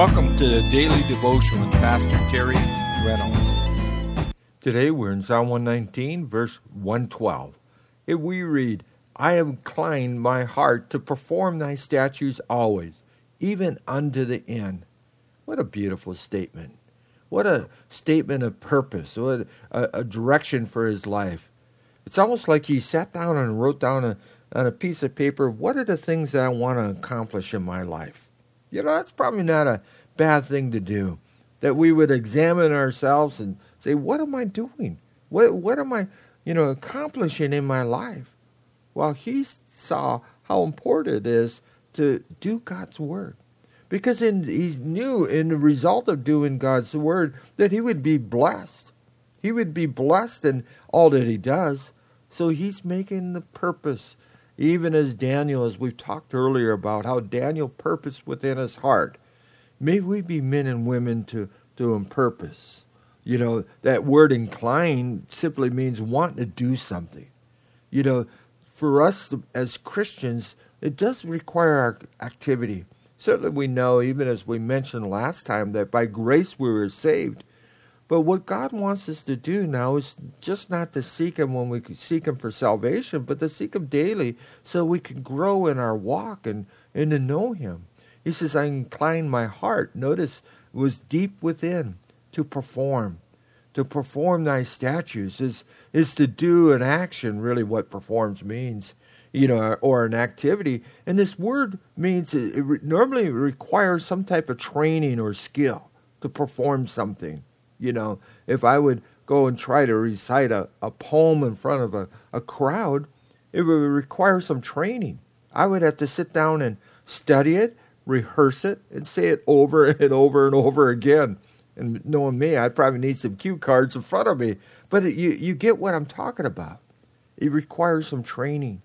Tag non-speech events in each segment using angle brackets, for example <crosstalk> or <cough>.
Welcome to the Daily Devotion with Pastor Terry Reynolds. Today we're in Psalm 119, verse 112. If we read, I have inclined my heart to perform thy statutes always, even unto the end. What a beautiful statement. What a statement of purpose, what a, a direction for his life. It's almost like he sat down and wrote down a, on a piece of paper, what are the things that I want to accomplish in my life? You know, that's probably not a bad thing to do. That we would examine ourselves and say, what am I doing? What, what am I, you know, accomplishing in my life? Well, he saw how important it is to do God's word because in, he knew in the result of doing God's word that he would be blessed. He would be blessed in all that he does. So he's making the purpose, even as Daniel, as we've talked earlier about how Daniel purposed within his heart. May we be men and women to doing purpose. You know, that word incline simply means wanting to do something. You know, for us as Christians, it does require our activity. Certainly, we know, even as we mentioned last time, that by grace we were saved. But what God wants us to do now is just not to seek Him when we seek Him for salvation, but to seek Him daily so we can grow in our walk and, and to know Him. He says, I incline my heart, notice, was deep within to perform. To perform thy statutes is, is to do an action, really, what performs means you know, or an activity. And this word means it, it normally requires some type of training or skill to perform something. You know, if I would go and try to recite a, a poem in front of a, a crowd, it would require some training. I would have to sit down and study it, rehearse it, and say it over <laughs> and over and over again. And knowing me, I'd probably need some cue cards in front of me. But it, you, you get what I'm talking about. It requires some training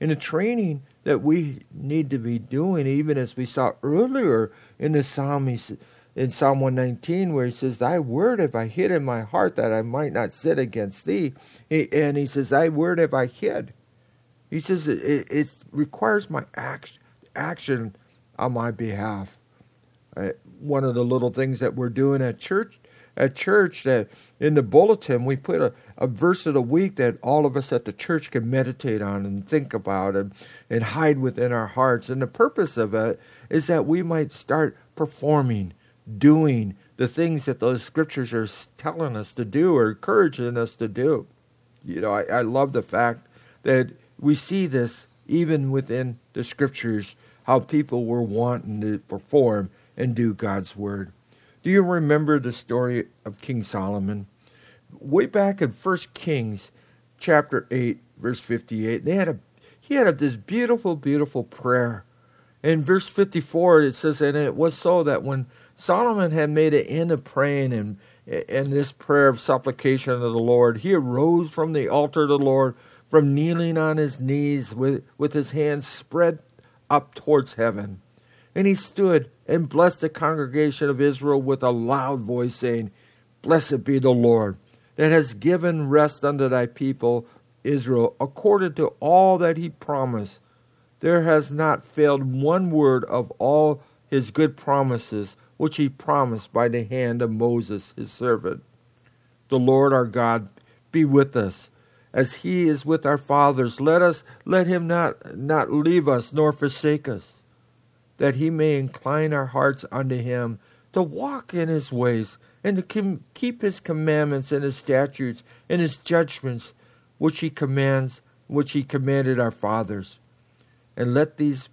And the training that we need to be doing, even as we saw earlier in the psalm, in Psalm 119, where he says, Thy word have I hid in my heart that I might not sin against thee. And he says, Thy word have I hid. He says, It, it requires my act, action on my behalf. Uh, one of the little things that we're doing at church at church that in the bulletin we put a, a verse of the week that all of us at the church can meditate on and think about and, and hide within our hearts. And the purpose of it is that we might start performing, doing the things that those scriptures are telling us to do or encouraging us to do. You know, I, I love the fact that we see this even within the scriptures, how people were wanting to perform and do God's word. Do you remember the story of King Solomon? Way back in First Kings chapter 8 verse 58, they had a he had a, this beautiful beautiful prayer. In verse 54 it says and it was so that when Solomon had made an end of praying and and this prayer of supplication to the Lord, he arose from the altar of the Lord, from kneeling on his knees with, with his hands spread up towards heaven. And he stood and blessed the congregation of Israel with a loud voice, saying, Blessed be the Lord, that has given rest unto thy people Israel, according to all that he promised. There has not failed one word of all his good promises, which he promised by the hand of Moses his servant. The Lord our God be with us, as he is with our fathers. Let us let him not not leave us nor forsake us that he may incline our hearts unto him, to walk in his ways, and to keep his commandments and his statutes and his judgments, which he commands, which he commanded our fathers. And let these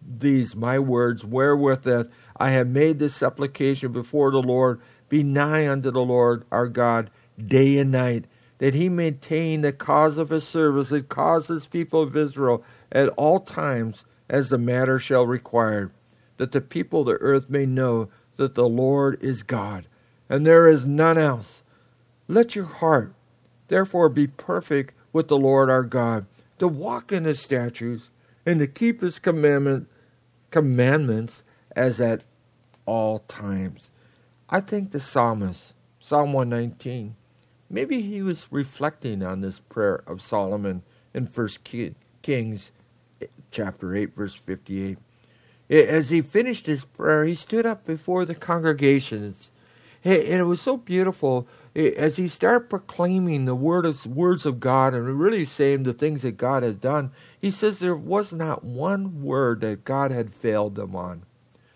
these my words wherewith that I have made this supplication before the Lord be nigh unto the Lord our God day and night, that he maintain the cause of his service and cause his people of Israel at all times as the matter shall require, that the people of the earth may know that the Lord is God, and there is none else. Let your heart, therefore, be perfect with the Lord our God, to walk in his statutes, and to keep his commandment, commandments as at all times. I think the psalmist, Psalm 119, maybe he was reflecting on this prayer of Solomon in First Kings eh, chapter 8, verse 58. As he finished his prayer, he stood up before the congregations. And it was so beautiful eh, as he started proclaiming the word of, words of God and really saying the things that God has done. He says there was not one word that God had failed them on.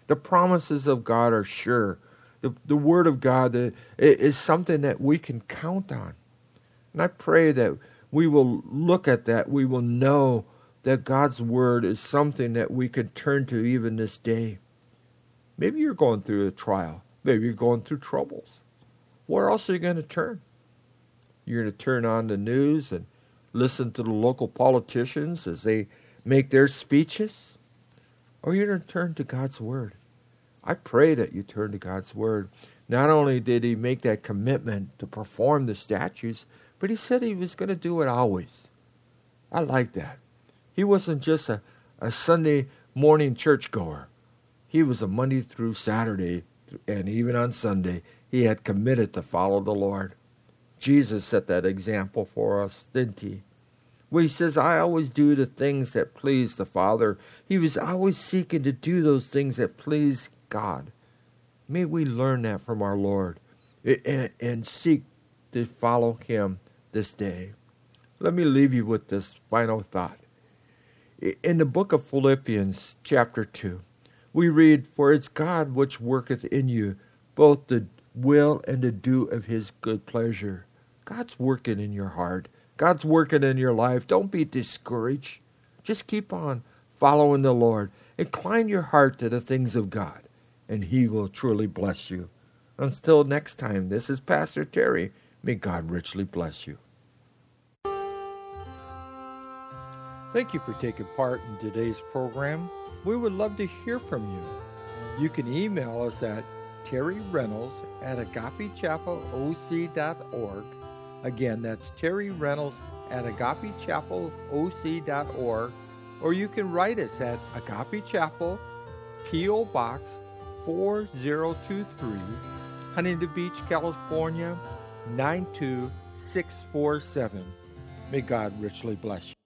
The promises of God are sure. The, the word of God eh, is something that we can count on. And I pray that we will look at that. We will know that God's word is something that we can turn to even this day. Maybe you're going through a trial. Maybe you're going through troubles. Where else are you going to turn? You're going to turn on the news and listen to the local politicians as they make their speeches? Or you're going to turn to God's Word? I pray that you turn to God's Word. Not only did He make that commitment to perform the statutes, but He said He was going to do it always. I like that. He wasn't just a, a Sunday morning churchgoer. He was a Monday through Saturday, and even on Sunday, he had committed to follow the Lord. Jesus set that example for us, didn't he? When he says, I always do the things that please the Father, he was always seeking to do those things that please God. May we learn that from our Lord and, and seek to follow him this day. Let me leave you with this final thought. In the book of Philippians, chapter 2, we read, For it's God which worketh in you both the will and the do of his good pleasure. God's working in your heart. God's working in your life. Don't be discouraged. Just keep on following the Lord. Incline your heart to the things of God, and he will truly bless you. Until next time, this is Pastor Terry. May God richly bless you. Thank you for taking part in today's program. We would love to hear from you. You can email us at Terry Reynolds at agapechapelOC.org. Again, that's Terry Reynolds at agapechapelOC.org. Or you can write us at Agape Chapel, P.O. Box 4023, Huntington Beach, California 92647. May God richly bless you.